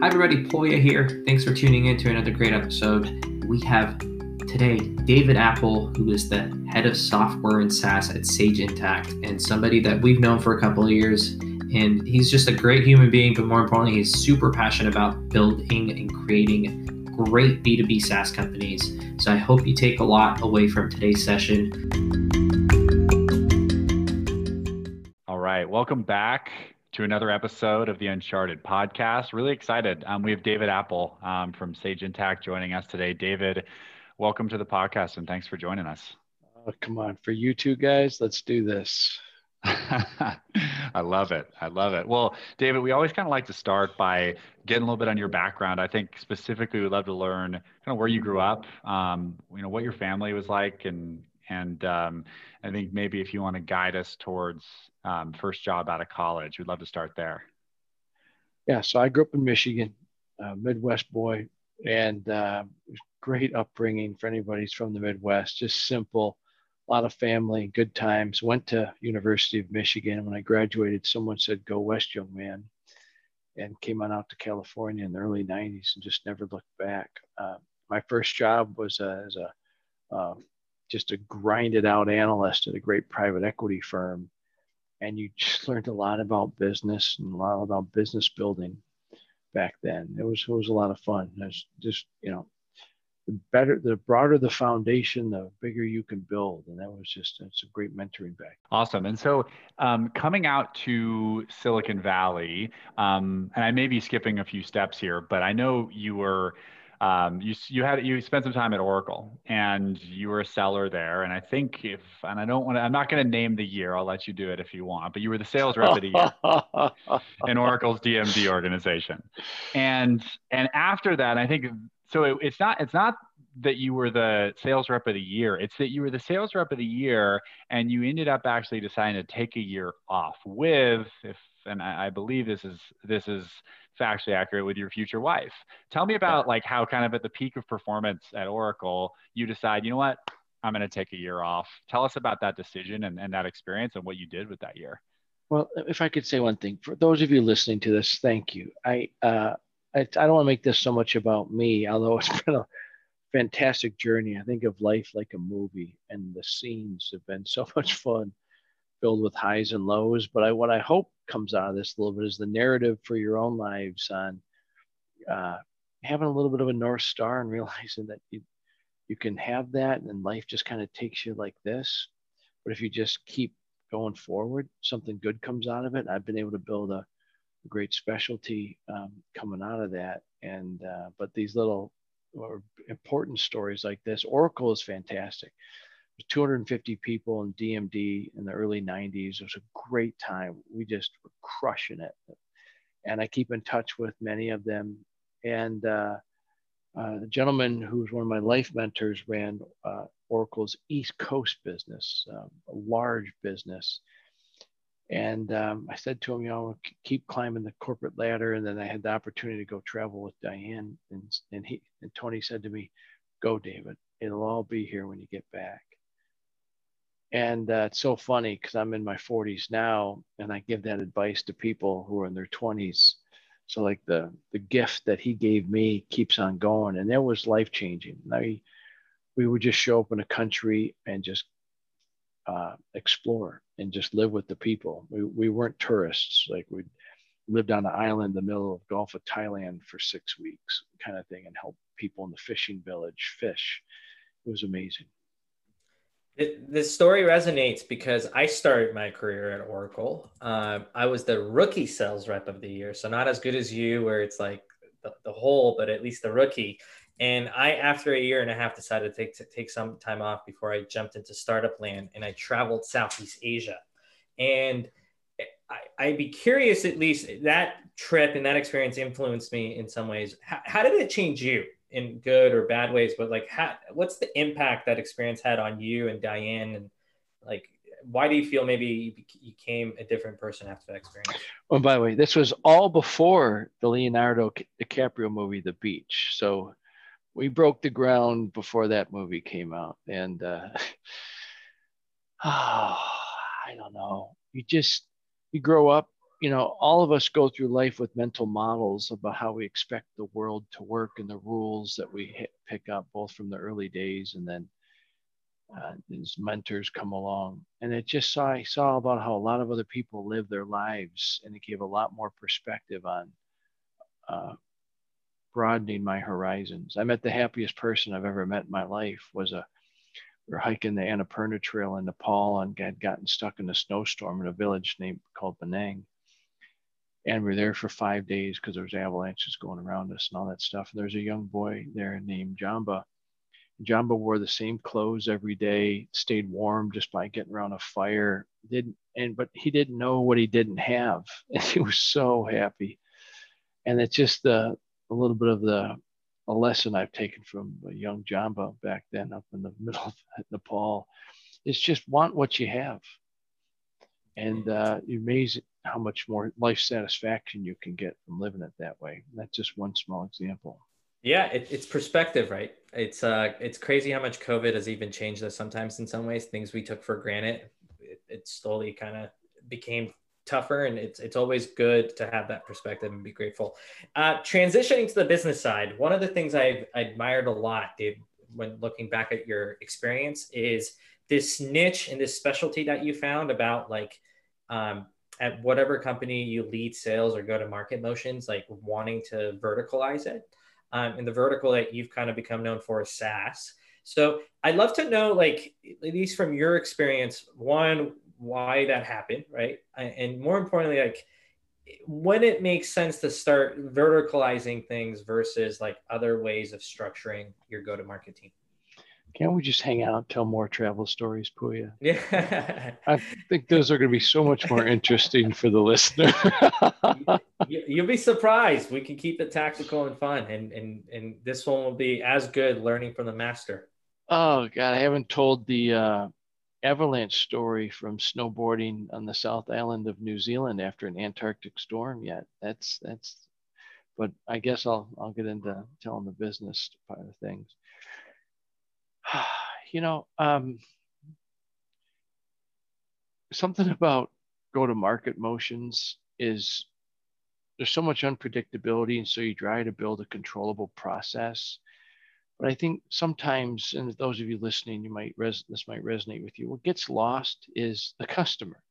Hi, everybody. Polya here. Thanks for tuning in to another great episode. We have today David Apple, who is the head of software and SaaS at Sage Intacct, and somebody that we've known for a couple of years. And he's just a great human being, but more importantly, he's super passionate about building and creating great B2B SaaS companies. So I hope you take a lot away from today's session. All right. Welcome back to another episode of the Uncharted podcast. Really excited. Um, we have David Apple um, from Sage Intacct joining us today. David, welcome to the podcast and thanks for joining us. Oh, come on, for you two guys, let's do this. I love it. I love it. Well, David, we always kind of like to start by getting a little bit on your background. I think specifically, we'd love to learn kind of where you grew up, um, you know, what your family was like, and and um, I think maybe if you want to guide us towards um, first job out of college, we'd love to start there. Yeah. So I grew up in Michigan, uh, Midwest boy, and uh, great upbringing for anybody who's from the Midwest. Just simple a lot of family, good times. Went to University of Michigan. When I graduated, someone said, "Go West, young man," and came on out to California in the early '90s and just never looked back. Uh, my first job was uh, as a uh, just a grinded out analyst at a great private equity firm, and you just learned a lot about business and a lot about business building back then. It was it was a lot of fun. It's just you know the better, the broader the foundation, the bigger you can build. And that was just, it's a great mentoring back. Awesome. And so um, coming out to Silicon Valley, um, and I may be skipping a few steps here, but I know you were, um, you, you had, you spent some time at Oracle and you were a seller there. And I think if, and I don't want to, I'm not going to name the year, I'll let you do it if you want, but you were the sales rep of the year in Oracle's DMD organization. And, and after that, I think so it, it's not it's not that you were the sales rep of the year it's that you were the sales rep of the year and you ended up actually deciding to take a year off with if and I, I believe this is this is factually accurate with your future wife. Tell me about like how kind of at the peak of performance at oracle you decide you know what? I'm going to take a year off. Tell us about that decision and, and that experience and what you did with that year. Well if i could say one thing for those of you listening to this thank you. I uh, I, I don't want to make this so much about me, although it's been a fantastic journey. I think of life like a movie, and the scenes have been so much fun, filled with highs and lows. But I, what I hope comes out of this a little bit is the narrative for your own lives on uh, having a little bit of a north star and realizing that you you can have that, and life just kind of takes you like this. But if you just keep going forward, something good comes out of it. I've been able to build a great specialty um, coming out of that. And uh, but these little or important stories like this, Oracle is fantastic. 250 people in DMD in the early 90s. It was a great time. We just were crushing it. And I keep in touch with many of them. And uh, uh, the gentleman who's one of my life mentors ran uh, Oracle's East Coast business, um, a large business. And um, I said to him, you know, keep climbing the corporate ladder. And then I had the opportunity to go travel with Diane. And, and he and Tony said to me, go, David. It'll all be here when you get back. And uh, it's so funny because I'm in my 40s now, and I give that advice to people who are in their 20s. So like the the gift that he gave me keeps on going, and that was life changing. I, we would just show up in a country and just uh, explore and just live with the people. We, we weren't tourists. Like we lived on an island in the middle of Gulf of Thailand for six weeks, kind of thing, and help people in the fishing village fish. It was amazing. This story resonates because I started my career at Oracle. Uh, I was the rookie sales rep of the year, so not as good as you, where it's like the, the whole, but at least the rookie. And I, after a year and a half, decided to take, to take some time off before I jumped into startup land and I traveled Southeast Asia. And I, would be curious, at least that trip and that experience influenced me in some ways. How, how, did it change you in good or bad ways? But like, what's the impact that experience had on you and Diane? And like, why do you feel maybe you became a different person after that experience? Well, by the way, this was all before the Leonardo DiCaprio movie, The Beach. So we broke the ground before that movie came out and uh, oh, i don't know you just you grow up you know, all of us go through life with mental models about how we expect the world to work and the rules that we hit, pick up both from the early days and then uh, as mentors come along. And it just saw I saw about how a lot of other people live their lives, and it gave a lot more perspective on uh, broadening my horizons. I met the happiest person I've ever met in my life. Was a we were hiking the Annapurna Trail in Nepal and had gotten stuck in a snowstorm in a village named called Benang and we are there for five days because there was avalanches going around us and all that stuff. And there's a young boy there named Jamba. Jamba wore the same clothes every day, stayed warm just by getting around a fire. Didn't and but he didn't know what he didn't have, and he was so happy. And it's just the a little bit of the a lesson I've taken from a young Jamba back then up in the middle of Nepal. It's just want what you have, and uh, you're amazing how much more life satisfaction you can get from living it that way. That's just one small example. Yeah, it, it's perspective, right? It's uh, it's crazy how much COVID has even changed us. Sometimes, in some ways, things we took for granted, it, it slowly kind of became tougher, and it's it's always good to have that perspective and be grateful. Uh, transitioning to the business side, one of the things I've admired a lot, Dave, when looking back at your experience, is this niche and this specialty that you found about like um, at whatever company you lead sales or go to market motions, like wanting to verticalize it. Um, and the vertical that you've kind of become known for is SaaS. So I'd love to know, like, at least from your experience, one, why that happened, right? And more importantly, like, when it makes sense to start verticalizing things versus like other ways of structuring your go to market team. Can't we just hang out, and tell more travel stories, Puya? Yeah. I think those are going to be so much more interesting for the listener. you, will be surprised. We can keep it tactical and fun, and and and this one will be as good learning from the master. Oh God, I haven't told the uh, avalanche story from snowboarding on the South Island of New Zealand after an Antarctic storm yet. That's that's. But I guess I'll I'll get into telling the business part of things. you know, um, something about go to market motions is there's so much unpredictability. And so you try to build a controllable process. But I think sometimes, and those of you listening, you might res- this might resonate with you. What gets lost is the customer,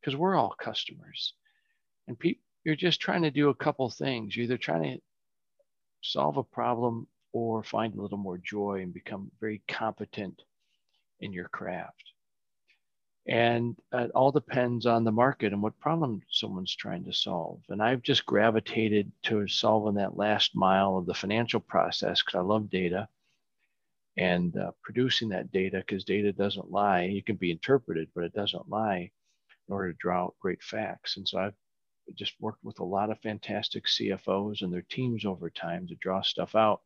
because we're all customers, and pe- you're just trying to do a couple things. You're either trying to solve a problem or find a little more joy and become very competent in your craft. And it all depends on the market and what problem someone's trying to solve. And I've just gravitated to solving that last mile of the financial process because I love data and uh, producing that data because data doesn't lie. It can be interpreted, but it doesn't lie in order to draw out great facts. And so I've just worked with a lot of fantastic CFOs and their teams over time to draw stuff out.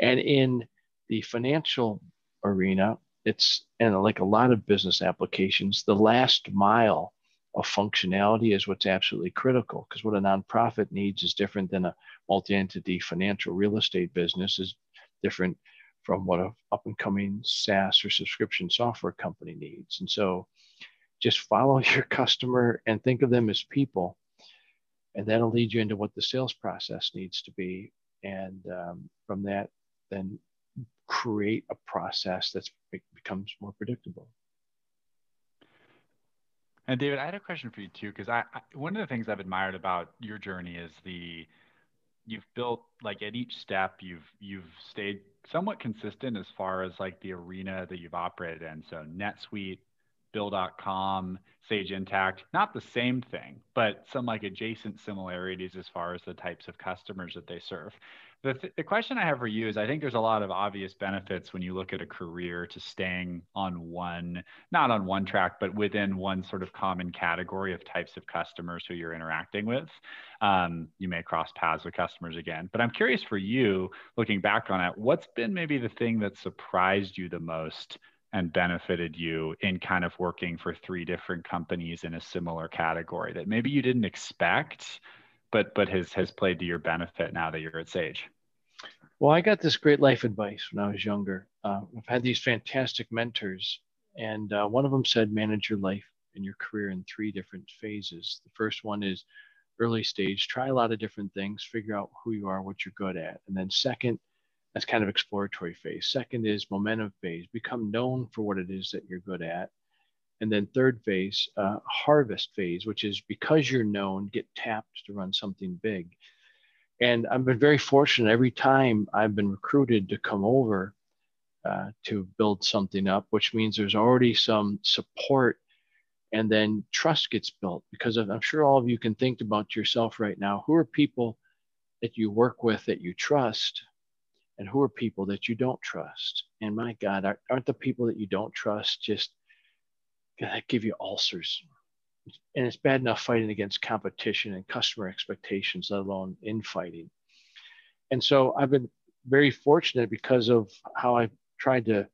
And in the financial arena, it's and like a lot of business applications, the last mile of functionality is what's absolutely critical because what a nonprofit needs is different than a multi-entity financial real estate business is different from what a up and coming SaaS or subscription software company needs. And so just follow your customer and think of them as people. And that'll lead you into what the sales process needs to be. And um, from that, then create a process that becomes more predictable. And David, I had a question for you too, because I, I, one of the things I've admired about your journey is the you've built like at each step you've you've stayed somewhat consistent as far as like the arena that you've operated in. So NetSuite, Bill.com, Sage Intacct, not the same thing, but some like adjacent similarities as far as the types of customers that they serve. The, th- the question I have for you is I think there's a lot of obvious benefits when you look at a career to staying on one, not on one track, but within one sort of common category of types of customers who you're interacting with. Um, you may cross paths with customers again, but I'm curious for you, looking back on it, what's been maybe the thing that surprised you the most and benefited you in kind of working for three different companies in a similar category that maybe you didn't expect but but has has played to your benefit now that you're at Sage? Well, I got this great life advice when I was younger. Uh, I've had these fantastic mentors, and uh, one of them said, "Manage your life and your career in three different phases. The first one is early stage, try a lot of different things, figure out who you are, what you're good at. And then second, that's kind of exploratory phase. Second is momentum phase, become known for what it is that you're good at. And then third phase, uh, harvest phase, which is because you're known, get tapped to run something big. And I've been very fortunate every time I've been recruited to come over uh, to build something up, which means there's already some support and then trust gets built because I'm sure all of you can think about yourself right now. Who are people that you work with that you trust? And who are people that you don't trust? And my God, aren't the people that you don't trust just that give you ulcers? And it's bad enough fighting against competition and customer expectations, let alone infighting. And so I've been very fortunate because of how I've tried to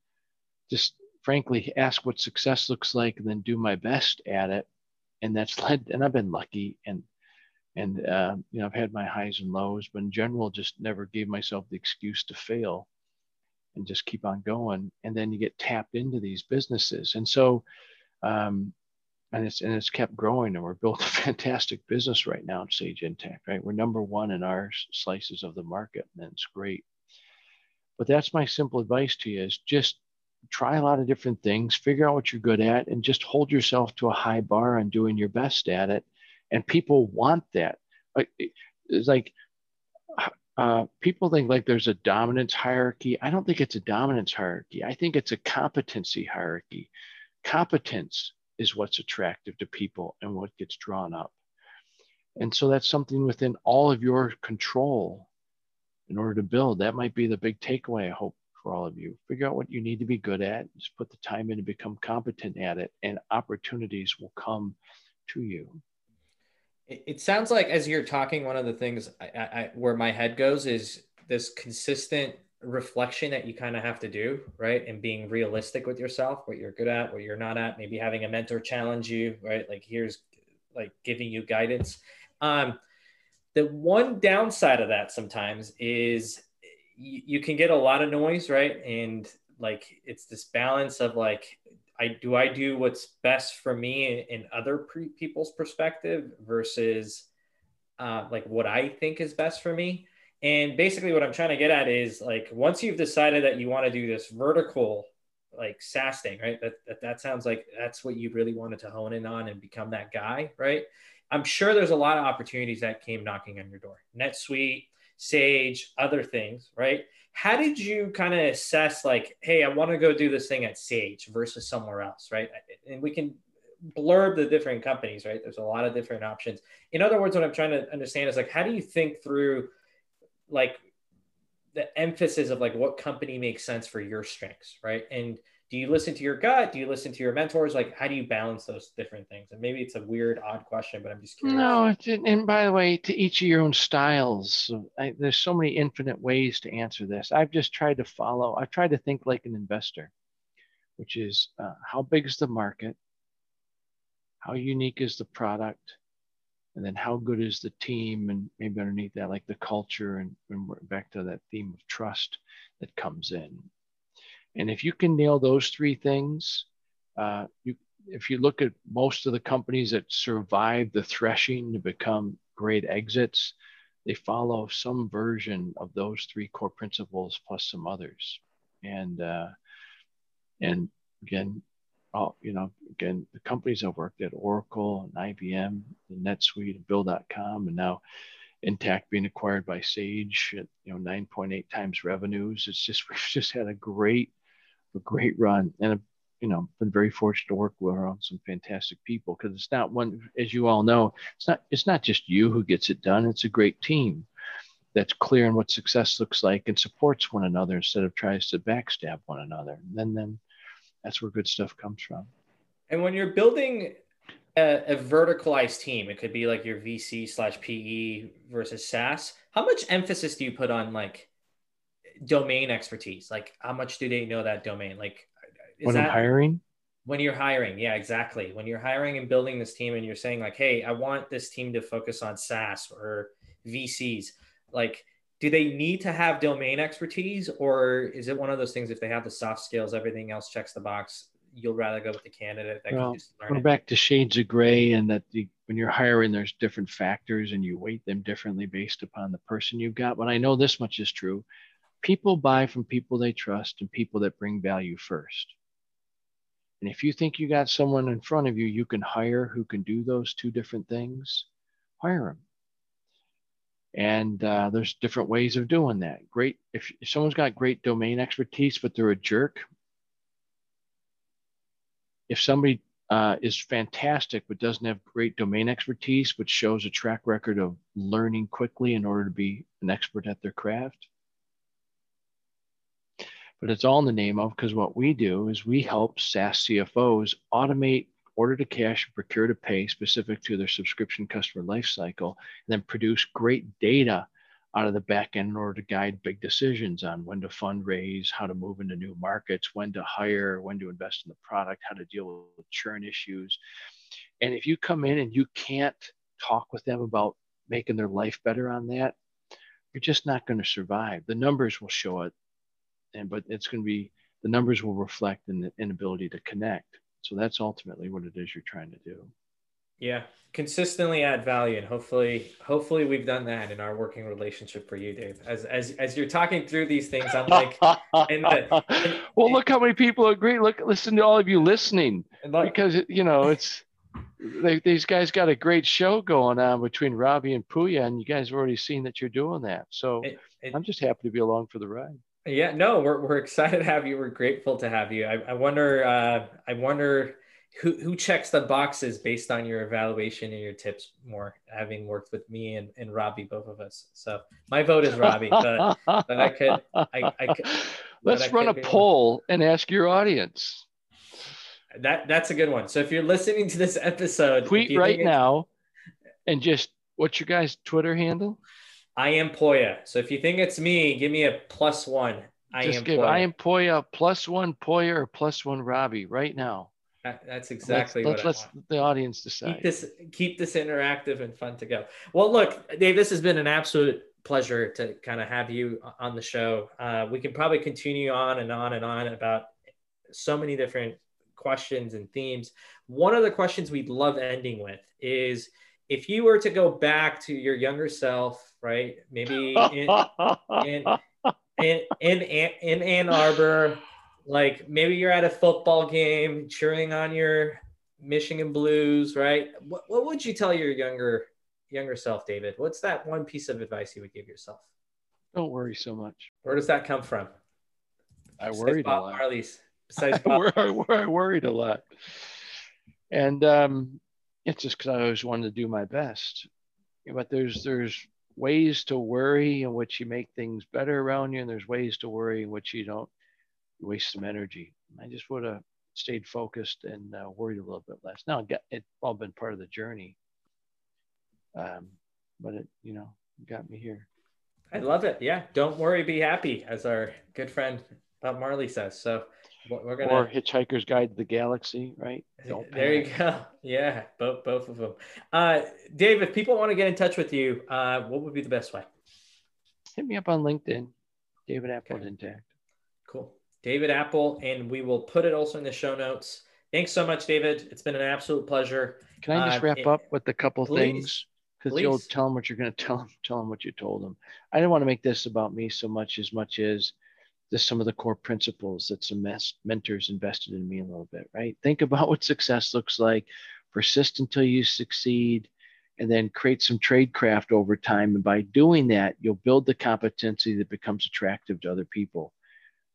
just frankly ask what success looks like and then do my best at it and that's led and i've been lucky and and uh, you know i've had my highs and lows but in general just never gave myself the excuse to fail and just keep on going. And then you get tapped into these businesses. And so um, and it's and it's kept growing and we're building a fantastic business right now at sage intacct right? We're number one in our slices of the market and it's great. But that's my simple advice to you is just try a lot of different things, figure out what you're good at, and just hold yourself to a high bar on doing your best at it. And people want that. It's like uh, people think like there's a dominance hierarchy. I don't think it's a dominance hierarchy. I think it's a competency hierarchy. Competence is what's attractive to people and what gets drawn up. And so that's something within all of your control in order to build. That might be the big takeaway, I hope, for all of you. Figure out what you need to be good at, just put the time in to become competent at it, and opportunities will come to you. It, sounds like as you're talking, one of the things I, I, where my head goes is this consistent reflection that you kind of have to do, right? And being realistic with yourself, what you're good at, what you're not at, maybe having a mentor challenge you, right? Like here's like giving you guidance. Um, the one downside of that sometimes is you, you can get a lot of noise, right? And like it's this balance of like I do I do what's best for me in, in other pre- people's perspective versus uh, like what I think is best for me. And basically, what I'm trying to get at is like once you've decided that you want to do this vertical like SaaS thing, right? That, that that sounds like that's what you really wanted to hone in on and become that guy, right? I'm sure there's a lot of opportunities that came knocking on your door. NetSuite, Sage, other things, right? How did you kind of assess, like, hey, I want to go do this thing at Sage versus somewhere else, right? And we can blurb the different companies, right? There's a lot of different options. In other words, what I'm trying to understand is like, how do you think through, like, the emphasis of like what company makes sense for your strengths, right? And do you listen to your gut? Do you listen to your mentors? Like, how do you balance those different things? And maybe it's a weird, odd question, but I'm just curious. No, and by the way, to each of your own styles, I, there's so many infinite ways to answer this. I've just tried to follow. I've tried to think like an investor, which is uh, how big is the market, how unique is the product, and then how good is the team, and maybe underneath that, like the culture, and, and back to that theme of trust that comes in. And if you can nail those three things, uh, you, if you look at most of the companies that survive the threshing to become great exits, they follow some version of those three core principles plus some others. And uh, and again, oh, you know, again, the companies I've worked at, Oracle and IBM, the NetSuite, and Bill.com, and now Intacct being acquired by Sage at you know 9.8 times revenues. It's just we've just had a great a great run and you know been very fortunate to work with around some fantastic people because it's not one as you all know it's not it's not just you who gets it done it's a great team that's clear on what success looks like and supports one another instead of tries to backstab one another. And then then that's where good stuff comes from. And when you're building a, a verticalized team it could be like your vc slash pe versus saas how much emphasis do you put on like domain expertise? Like, how much do they know that domain? Like, when that, I'm hiring? When you're hiring, yeah, exactly. When you're hiring and building this team, and you're saying like, "Hey, I want this team to focus on SaaS or VCs," like, do they need to have domain expertise, or is it one of those things? If they have the soft skills, everything else checks the box. you'll rather go with the candidate that Well, can just learn back to shades of gray, and that the, when you're hiring, there's different factors, and you weight them differently based upon the person you've got. But I know this much is true: people buy from people they trust and people that bring value first. And if you think you got someone in front of you you can hire who can do those two different things, hire them. And uh, there's different ways of doing that. Great if, if someone's got great domain expertise, but they're a jerk. If somebody uh, is fantastic but doesn't have great domain expertise, but shows a track record of learning quickly in order to be an expert at their craft. But it's all in the name of because what we do is we help SaaS CFOs automate order to cash and procure to pay specific to their subscription customer lifecycle, and then produce great data out of the back end in order to guide big decisions on when to fundraise, how to move into new markets, when to hire, when to invest in the product, how to deal with churn issues. And if you come in and you can't talk with them about making their life better on that, you're just not going to survive. The numbers will show it, and but it's going to be the numbers will reflect in the inability to connect. So that's ultimately what it is you're trying to do. Yeah, consistently add value, and hopefully, hopefully, we've done that in our working relationship for you, Dave. As as as you're talking through these things, I'm like, and the- and- well, look how many people agree. Look, listen to all of you listening because you know it's they, these guys got a great show going on between Robbie and Puya, and you guys have already seen that you're doing that. So it- it- I'm just happy to be along for the ride. Yeah, no, we're we're excited to have you. We're grateful to have you. I, I wonder, uh, I wonder who who checks the boxes based on your evaluation and your tips more, having worked with me and, and Robbie, both of us. So my vote is Robbie, but but I could, I, I could, Let's I run a could be- poll and ask your audience. that that's a good one. So if you're listening to this episode, Tweet right now, and just what's your guys' Twitter handle? I am Poya. So if you think it's me, give me a plus one. I just am give Poya. I am Poya plus one Poya or plus one Robbie right now. That- that's exactly let's, what let's, let's the audience decide. keep this keep this interactive and fun to go. Well, look, Dave, this has been an absolute pleasure to kind of have you on the show. Uh, we can probably continue on and on and on about so many different questions and themes. One of the questions we'd love ending with is if you were to go back to your younger self, right? Maybe in, in, in, in, in Ann Arbor, like maybe you're at a football game cheering on your Michigan Blues, right? What, what would you tell your younger younger self, David? What's that one piece of advice you would give yourself? Don't worry so much. Where does that come from? I Besides worried a Bob lot. Marley's. Besides Bob, I worried a lot. And um, it's just because I always wanted to do my best. But there's there's ways to worry in which you make things better around you, and there's ways to worry in which you don't waste some energy. I just would have stayed focused and uh, worried a little bit less. Now, it it's all been part of the journey, um, but it you know got me here. I love it. Yeah, don't worry, be happy, as our good friend Bob Marley says. So we're gonna Or Hitchhiker's Guide to the Galaxy, right? Don't there you go. Yeah, both both of them. Uh, Dave, if people want to get in touch with you, uh, what would be the best way? Hit me up on LinkedIn, David Apple Okay. Intacct. Cool. David Apple, and we will put it also in the show notes. Thanks so much, David. It's been an absolute pleasure. Can I just Uh, wrap it- up with a couple please, things? Because you'll tell them what you're going to tell them, tell them what you told them. I didn't want to make this about me so much as much as just some of the core principles that some mentors invested in me a little bit, right? Think about what success looks like, persist until you succeed, and then create some trade craft over time. And by doing that, you'll build the competency that becomes attractive to other people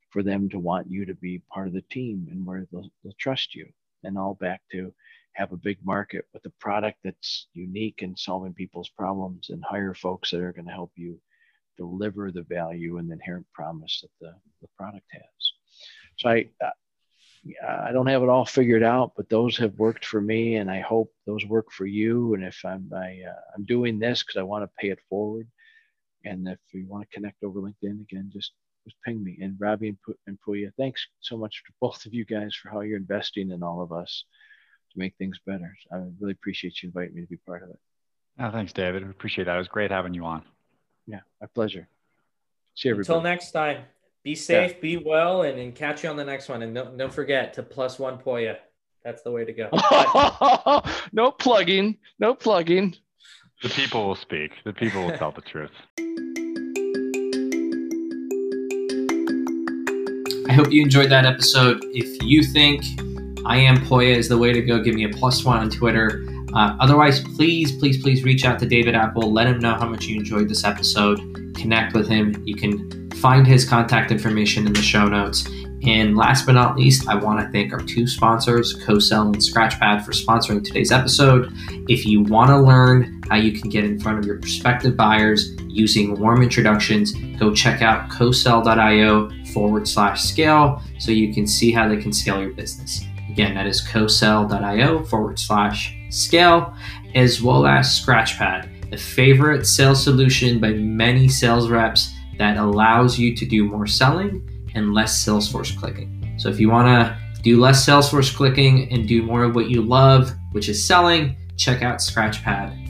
for them to want you to be part of the team and where they'll, they'll trust you. And all back to have a big market with a product that's unique in solving people's problems and hire folks that are going to help you deliver the value and the inherent promise that the, the product has. So I, I don't have it all figured out, but those have worked for me, and I hope those work for you. And if I'm I, uh, I'm doing this because I want to pay it forward, and if you want to connect over LinkedIn again, just just ping me. And Robbie and, Pu- and Puya, thanks so much to both of you guys for how you're investing in all of us to make things better. I really appreciate you inviting me to be part of it. Oh, thanks, David. Appreciate that. It was great having you on. Yeah, my pleasure. See everybody. Until next time, Be safe, yeah. be well, and, and catch you on the next one. And don't, don't forget to plus one Poya. That's the way to go. no plugging. No plugging. The people will speak. The people will tell the truth. I hope you enjoyed that episode. If you think I am Poya is the way to go, give me a plus one on Twitter. Uh, otherwise, please, please, please reach out to David Apple. Let him know how much you enjoyed this episode. Connect with him. You can find his contact information in the show notes. And last but not least, I want to thank our two sponsors, CoSell and Scratchpad, for sponsoring today's episode. If you want to learn how you can get in front of your prospective buyers using warm introductions, go check out cosell.io forward slash scale so you can see how they can scale your business. Again, that is cosell.io forward slash scale, as well as Scratchpad, the favorite sales solution by many sales reps that allows you to do more selling and less Salesforce clicking. So if you want to do less Salesforce clicking and do more of what you love, which is selling, check out Scratchpad